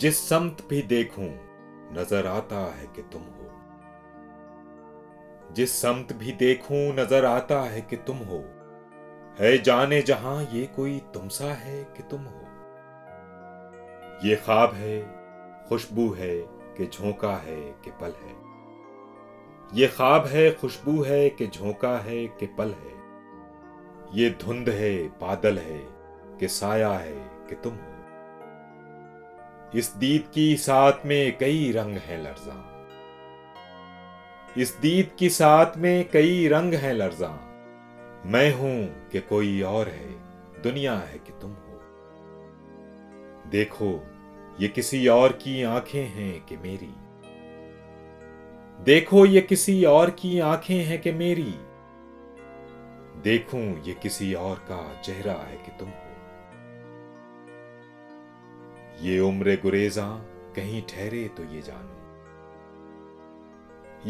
जिस समत भी देखूँ, नज़र आता है कि तुम हो। जिस समत भी देखूँ, नज़र आता है कि तुम हो। है जाने जहाँ ये कोई तुमसा है कि तुम हो। ये ख्वाब है, खुशबू है कि झोंका है कि पल है। ये ख्वाब है, खुशबू है कि झोंका है कि पल है। ये धुंध है, बादल है कि साया है कि तुम हो। इस दीद की साथ में कई रंग हैं लर्जा। इस दीद की साथ में कई रंग हैं लर्जा। मैं हूँ कि कोई और है, दुनिया है कि तुम हो। देखो, ये किसी और की आँखें हैं कि मेरी। देखो, ये किसी और की आँखें हैं कि मेरी। देखूँ, ये किसी और का चेहरा है कि तुम हो। ये उम्र गुरेजा कहीं ठहरे तो ये जानू।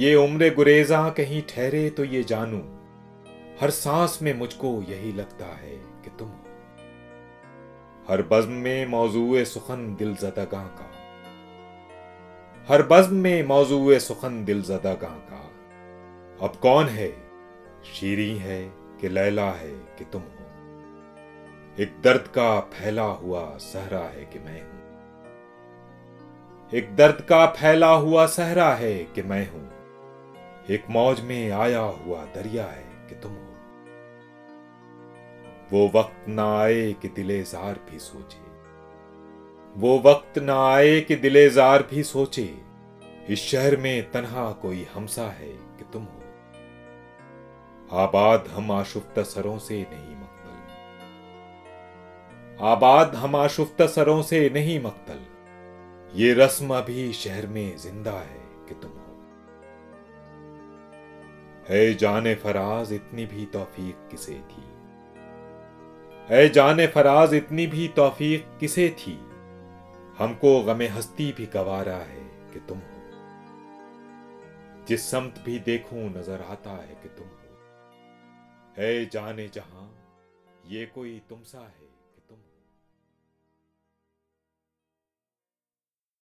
ये उम्र गुरेजा कहीं ठहरे तो ये जानू। हर सांस में मुझको यही लगता है कि तुम हो। हर बज्म में मौजूए सुखन दिल जदगा का। हर बज्म में मौजूए सुखन दिल जदगा का। अब कौन है? शीरी है कि लैला है कि तुम हो। एक दर्द का फैला हुआ सहरा है कि मैं हूँ। एक दर्द का फैला हुआ सहरा है कि मैं हूँ। एक मौज में आया हुआ दरिया है कि तुम हो। वो वक्त ना आए कि दिले जार भी सोचे। वो वक्त ना आए कि दिले जार भी सोचे। इस शहर में तनहा कोई हमसा है कि तुम हो। आबाद हम आशुफ्त सरों से नहीं मक्तल। आबाद हम आशुफ्त सरों से नहीं मक्तल। ये रस्म अभी शहर में ज़िंदा है कि तुम हो। है जाने फराज इतनी भी तौफीक किसे थी? है जाने फराज इतनी भी तौफीक किसे थी? हमको गमे हस्ती भी गवारा है कि तुम हो। जिस समत भी देखूँ नज़र आता है कि तुम हो। है जाने जहाँ ये कोई तुमसा है।